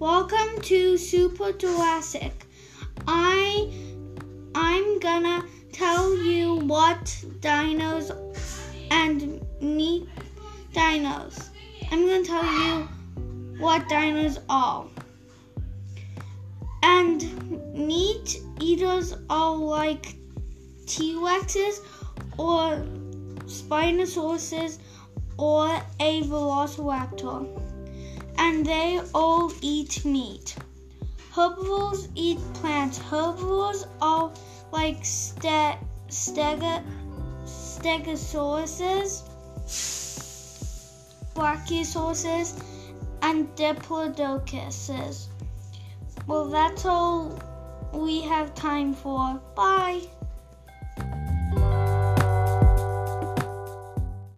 Welcome to Super Jurassic. I I'm gonna tell you what dinos and meet dinos. I'm gonna tell you what dinos are. And meat eaters are like T-Rexes or Spinosaurus or a Velociraptor and they all eat meat. Herbivores eat plants. Herbivores are like ste- stega- stegosauruses, brachiosauruses, and diplodocuses. Well, that's all we have time for. Bye.